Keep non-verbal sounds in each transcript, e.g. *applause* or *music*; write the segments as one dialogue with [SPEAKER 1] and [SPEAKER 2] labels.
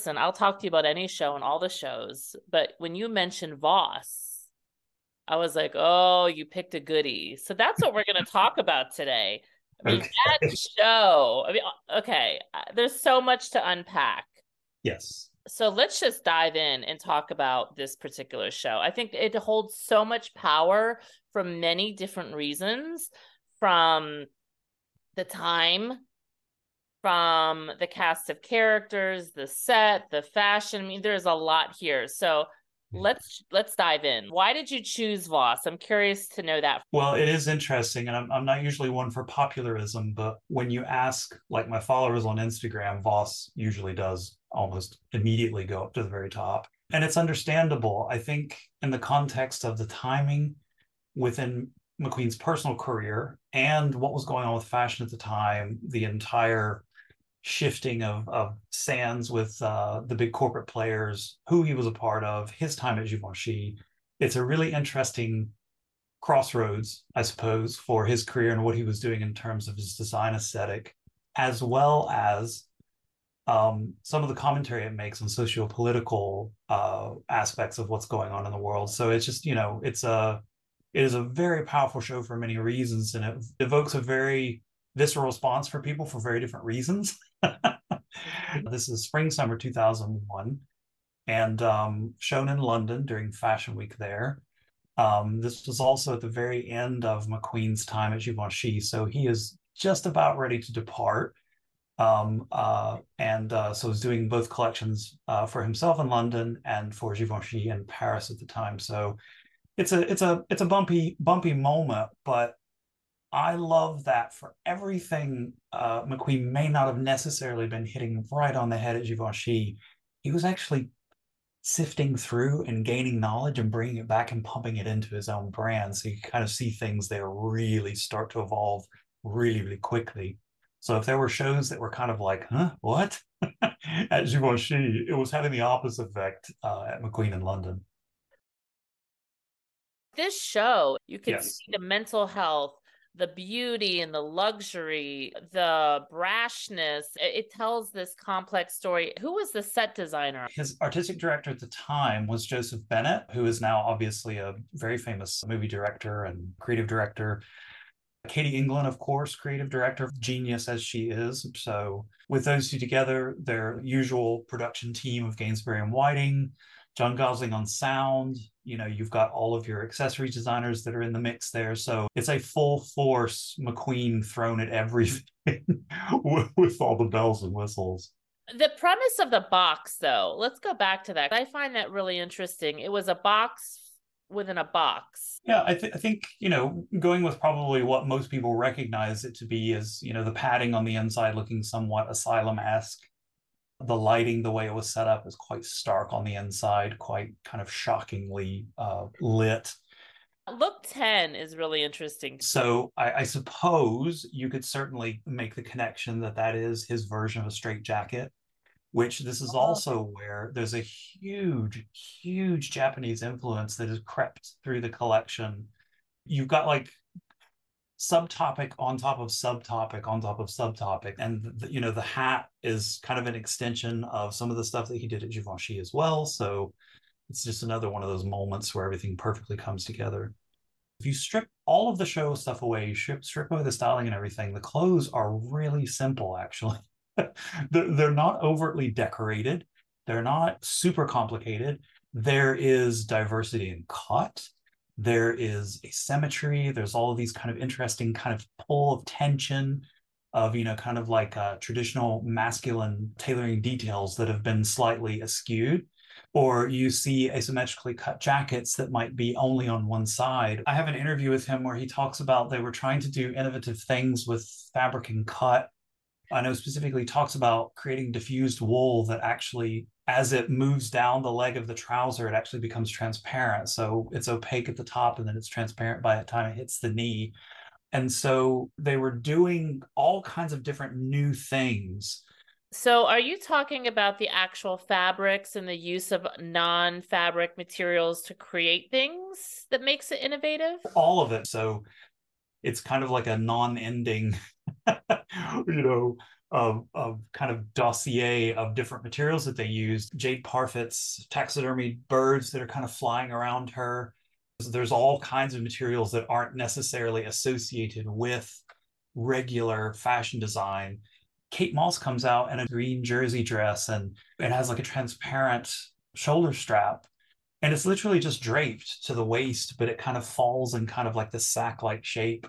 [SPEAKER 1] Listen, I'll talk to you about any show and all the shows, but when you mentioned Voss, I was like, oh, you picked a goodie. So that's what we're going to talk about today. I mean, okay. that show. I mean, okay, uh, there's so much to unpack.
[SPEAKER 2] Yes.
[SPEAKER 1] So let's just dive in and talk about this particular show. I think it holds so much power for many different reasons from the time from the cast of characters, the set, the fashion. I mean, there's a lot here. So hmm. let's let's dive in. Why did you choose Voss? I'm curious to know that.
[SPEAKER 2] Well, it is interesting, and I'm I'm not usually one for popularism, but when you ask like my followers on Instagram, Voss usually does almost immediately go up to the very top. And it's understandable. I think in the context of the timing within McQueen's personal career and what was going on with fashion at the time, the entire shifting of, of sands with uh, the big corporate players, who he was a part of, his time at Givenchy. It's a really interesting crossroads, I suppose, for his career and what he was doing in terms of his design aesthetic, as well as um, some of the commentary it makes on socio-political uh, aspects of what's going on in the world. So it's just, you know, it's a it is a very powerful show for many reasons, and it evokes a very visceral response for people for very different reasons. *laughs* this is spring summer 2001 and um, shown in London during Fashion Week there. Um, this was also at the very end of McQueen's time at Givenchy, so he is just about ready to depart. Um, uh, and uh, so he's doing both collections uh, for himself in London and for Givenchy in Paris at the time. So it's a it's a it's a bumpy bumpy moment, but I love that for everything uh, McQueen may not have necessarily been hitting right on the head at Givenchy, he was actually sifting through and gaining knowledge and bringing it back and pumping it into his own brand. So you kind of see things there really start to evolve really, really quickly. So if there were shows that were kind of like, huh, what? *laughs* at Givenchy, it was having the opposite effect uh, at McQueen in London.
[SPEAKER 1] This show, you can yes. see the mental health the beauty and the luxury, the brashness. It, tells this complex story. Who was the set designer?
[SPEAKER 2] His artistic director at the time was Joseph Bennett, who is now obviously a very famous movie director and creative director. Katy England, of course, creative director, genius as she is. So, with those two together, their usual production team of Gainsbury and Whiting, John Gosling on sound. You know, you've got all of your accessory designers that are in the mix there. So it's a full force McQueen thrown at everything *laughs* with all the bells and whistles.
[SPEAKER 1] The premise of the box, though, let's go back to that. I find that really interesting. It was a box within a box.
[SPEAKER 2] Yeah, I, th- I think, you know, going with probably what most people recognize it to be is, you know, the padding on the inside looking somewhat asylum esque the lighting, the way it was set up, is quite stark on the inside, quite kind of shockingly uh, lit.
[SPEAKER 1] Look 10 is really interesting.
[SPEAKER 2] So I, I, suppose you could certainly make the connection that that is his version of a straight jacket, which this is oh. also where there's a huge, huge Japanese influence that has crept through the collection. You've got like subtopic on top of subtopic on top of subtopic. And the, you know the hat is kind of an extension of some of the stuff that he did at Givenchy as well. So it's just another one of those moments where everything perfectly comes together. If you strip all of the show stuff away you strip, strip away the styling and everything the clothes are really simple actually. *laughs* They're, they're not overtly decorated. They're not super complicated. There is diversity in cut there is asymmetry there's all of these kind of interesting kind of pull of tension of you know kind of like uh, traditional masculine tailoring details that have been slightly askewed or you see asymmetrically cut jackets that might be only on one side. I have an interview with him where he talks about they were trying to do innovative things with fabric and cut. I know specifically talks about creating diffused wool that actually as it moves down the leg of the trouser, it actually becomes transparent. So it's opaque at the top and then it's transparent by the time it hits the knee. And so they were doing all kinds of different new things.
[SPEAKER 1] So, are you talking about the actual fabrics and the use of non fabric materials to create things that makes it innovative?
[SPEAKER 2] All of it. So, it's kind of like a non ending, *laughs* you know, of, of kind of dossier of different materials that they used. Jade Parfitt's taxidermy birds that are kind of flying around her. There's all kinds of materials that aren't necessarily associated with regular fashion design. Kate Moss comes out in a green jersey dress and it has like a transparent shoulder strap. And it's literally just draped to the waist, but it kind of falls in kind of like the sack like shape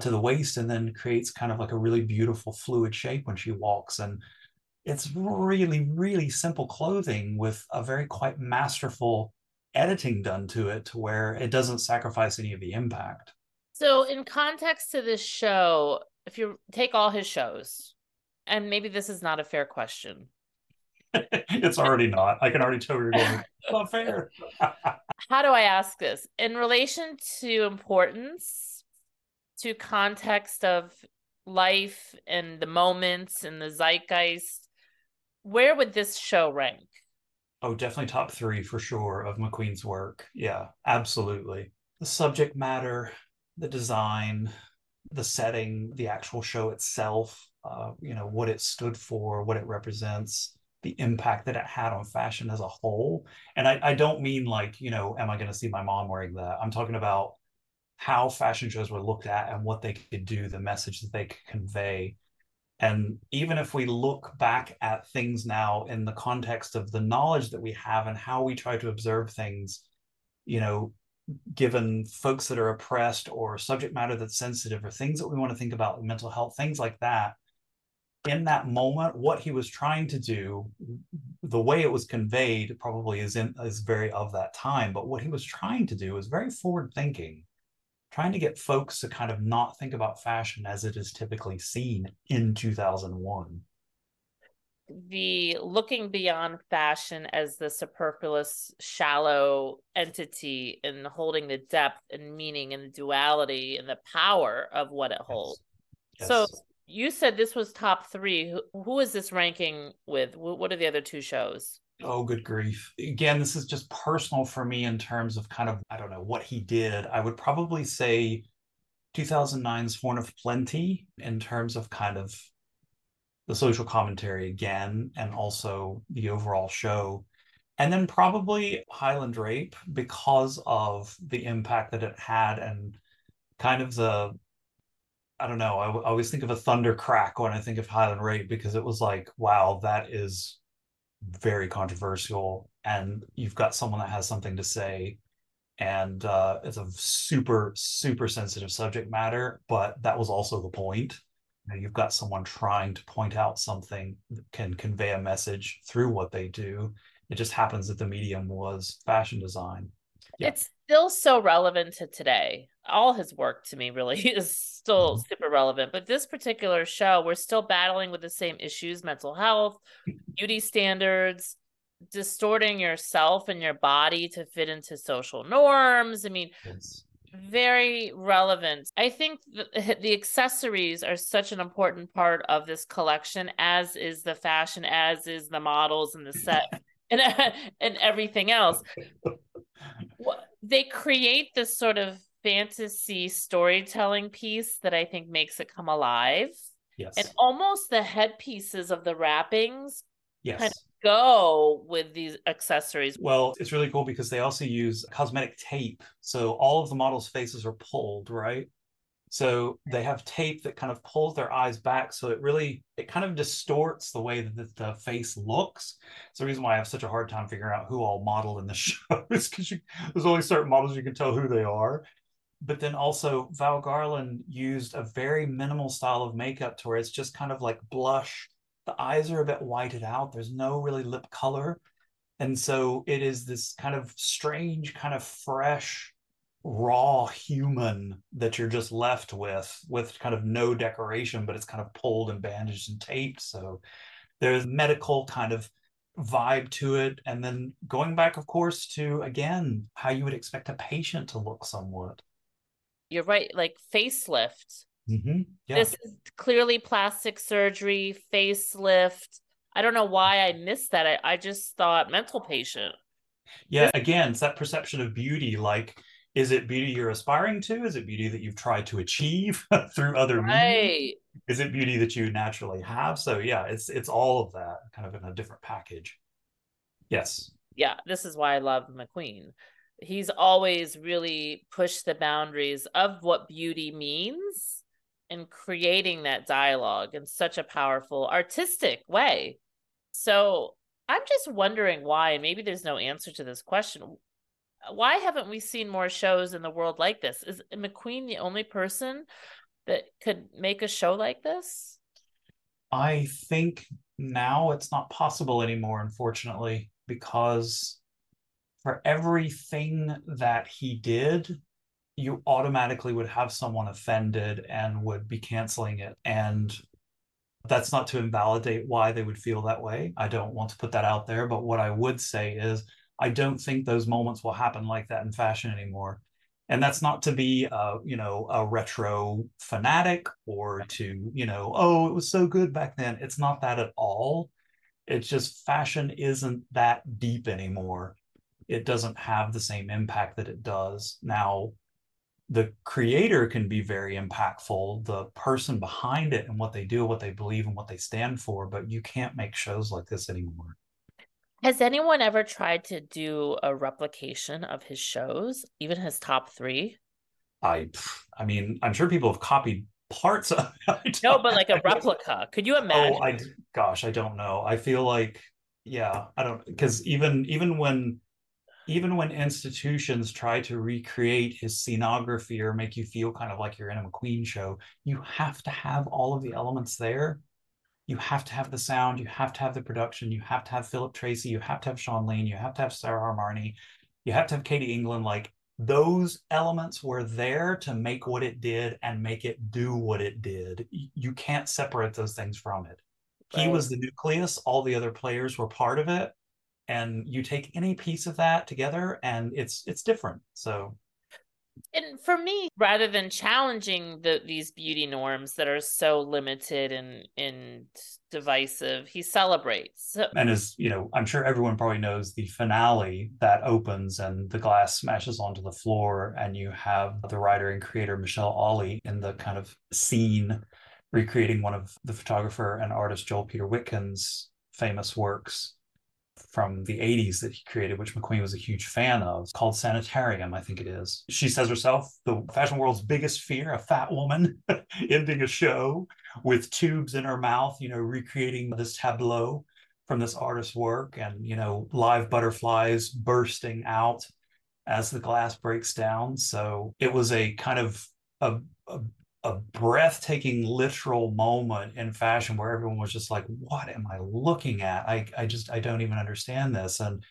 [SPEAKER 2] to the waist and then creates kind of like a really beautiful fluid shape when she walks. And it's really, really simple clothing with a very quite masterful editing done to it to where it doesn't sacrifice any of the impact.
[SPEAKER 1] So, in context to this show, if you take all his shows, and maybe this is not a fair question. *laughs*
[SPEAKER 2] it's already not. I can already tell you're going, not fair. *laughs*
[SPEAKER 1] How do I ask this? In relation to importance, to context of life and the moments and the zeitgeist, where would this show rank?
[SPEAKER 2] Oh, definitely top three for sure of McQueen's work. Yeah, absolutely. The subject matter, the design, the setting, the actual show itself, uh, you know, what it stood for, what it represents, the impact that it had on fashion as a whole. And I, I don't mean like, you know, am I going to see my mom wearing that? I'm talking about how fashion shows were looked at and what they could do, the message that they could convey. And even if we look back at things now in the context of the knowledge that we have and how we try to observe things, you know, given folks that are oppressed or subject matter that's sensitive or things that we want to think about mental health things like that in that moment what he was trying to do the way it was conveyed probably is in is very of that time but what he was trying to do is very forward thinking trying to get folks to kind of not think about fashion as it is typically seen in 2001
[SPEAKER 1] the looking beyond fashion as the superfluous, shallow entity and holding the depth and meaning and the duality and the power of what it holds. Yes. Yes. So you said this was top three. Who, who is this ranking with? What are the other two shows?
[SPEAKER 2] Oh, good grief. Again, this is just personal for me in terms of kind of, I don't know, what he did. I would probably say 2009's Horn of Plenty in terms of kind of the social commentary again, and also the overall show. And then probably Highland Rape because of the impact that it had and kind of the, I don't know, I, I always think of a thunder crack when I think of Highland Rape because it was like, wow, that is very controversial. And you've got someone that has something to say and uh, it's a super super sensitive subject matter but that was also the point know, you've got someone trying to point out something that can convey a message through what they do. It just happens that the medium was fashion design.
[SPEAKER 1] Yeah. It's still so relevant to today. All his work to me really *laughs* is still mm-hmm. super relevant. But this particular show, we're still battling with the same issues mental health, beauty standards, distorting yourself and your body to fit into social norms. I mean, yes very relevant. I think the, *laughs* the accessories are such an important part of this collection, as is the fashion, as is the models and the set *laughs* and and everything else. They create this sort of fantasy storytelling piece that I think makes it come alive.
[SPEAKER 2] Yes.
[SPEAKER 1] And almost the headpieces of the wrappings
[SPEAKER 2] yes. kind of
[SPEAKER 1] go with these accessories?
[SPEAKER 2] Well, it's really cool because they also use cosmetic tape. So all of the models' faces are pulled, right? So they have tape that kind of pulls their eyes back. So it really, it kind of distorts the way that the, face looks. It's the reason why I have such a hard time figuring out who all modeled in the *laughs* show is because there's only certain models you can tell who they are. But then also Val Garland used a very minimal style of makeup to where it's just kind of like blush the eyes are a bit whited out. There's no really lip color. And so it is this kind of strange, kind of fresh, raw human that you're just left with, with kind of no decoration, but it's kind of pulled and bandaged and taped. So there's medical kind of vibe to it. And then going back, of course, to again, how you would expect a patient to look somewhat.
[SPEAKER 1] You're right, like facelift
[SPEAKER 2] Mm-hmm. Yeah.
[SPEAKER 1] This is clearly plastic surgery, facelift. I don't know why I missed that. I, I just thought mental patient.
[SPEAKER 2] Yeah, again, it's that perception of beauty. Like is it beauty you're aspiring to? Is it beauty that you've tried to achieve *laughs* through other
[SPEAKER 1] right.
[SPEAKER 2] means? Is it beauty that you naturally have? So yeah, it's it's all of that kind of in a different package. Yes.
[SPEAKER 1] Yeah, this is why I love McQueen. He's always really pushed the boundaries of what beauty means and creating that dialogue in such a powerful artistic way. So I'm just wondering why, maybe there's no answer to this question why haven't we seen more shows in the world like this? Is McQueen the only person that could make a show like this?
[SPEAKER 2] I think now it's not possible anymore, unfortunately, because for everything that he did, you automatically would have someone offended and would be canceling it. And that's not to invalidate why they would feel that way. I don't want to put that out there. But what I would say is, I don't think those moments will happen like that in fashion anymore. And that's not to be, a, you know, a retro fanatic or to, you know, oh, it was so good back then. It's not that at all. It's just fashion isn't that deep anymore. It doesn't have the same impact that it does now. The creator can be very impactful, the person behind it and what they do, what they believe, and what they stand for, but you can't make shows like this anymore.
[SPEAKER 1] Has anyone ever tried to do a replication of his shows, even his top three?
[SPEAKER 2] I, I mean, I'm sure people have copied parts *laughs* of
[SPEAKER 1] it. No, but like a *laughs* replica. Could you oh, imagine?
[SPEAKER 2] Oh, I gosh, I don't know. I feel like, yeah, I don't because even even when even when institutions try to recreate his scenography or make you feel kind of like you're in a McQueen show, you have to have all of the elements there you have to have the sound, you have to have the production, you have to have Philip Treacy, you have to have Shaun Leane, you have to have Sarah Harmarnee, you have to have Katy England. Like those elements were there to make what it did and make it do what it did. You can't separate those things from it. Right. He was the nucleus, all the other players were part of it. And you take any piece of that together and it's it's different. So
[SPEAKER 1] and for me rather than challenging the these beauty norms that are so limited and and divisive he celebrates.
[SPEAKER 2] And as you know i'm sure everyone probably knows the finale that opens and the glass smashes onto the floor and you have the writer and creator michelle olley in the kind of scene recreating one of the photographer and artist joel peter witkin's famous works from the 80s that he created, which McQueen was a huge fan of, called Sanitarium, I think it is. She says herself, the fashion world's biggest fear, a fat woman *laughs* ending a show with tubes in her mouth, you know, recreating this tableau from this artist's work and, you know, live butterflies bursting out as the glass breaks down. So it was a kind of a, a a breathtaking literal moment in fashion where everyone was just like what am i looking at? I, I just i don't even understand this. And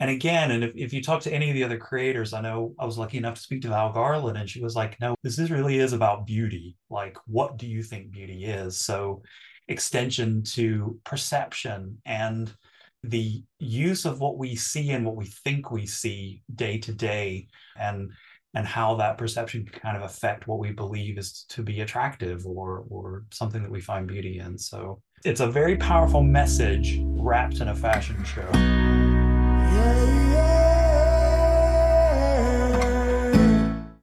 [SPEAKER 2] and again and if, if you talk to any of the other creators i know i was lucky enough to speak to val garland and she was like no this is really is about beauty. Like what do you think beauty is? So extension to perception and the use of what we see and what we think we see day to day. And and how that perception can kind of affect what we believe is to be attractive or or something that we find beauty in. So it's a very powerful message wrapped in a fashion show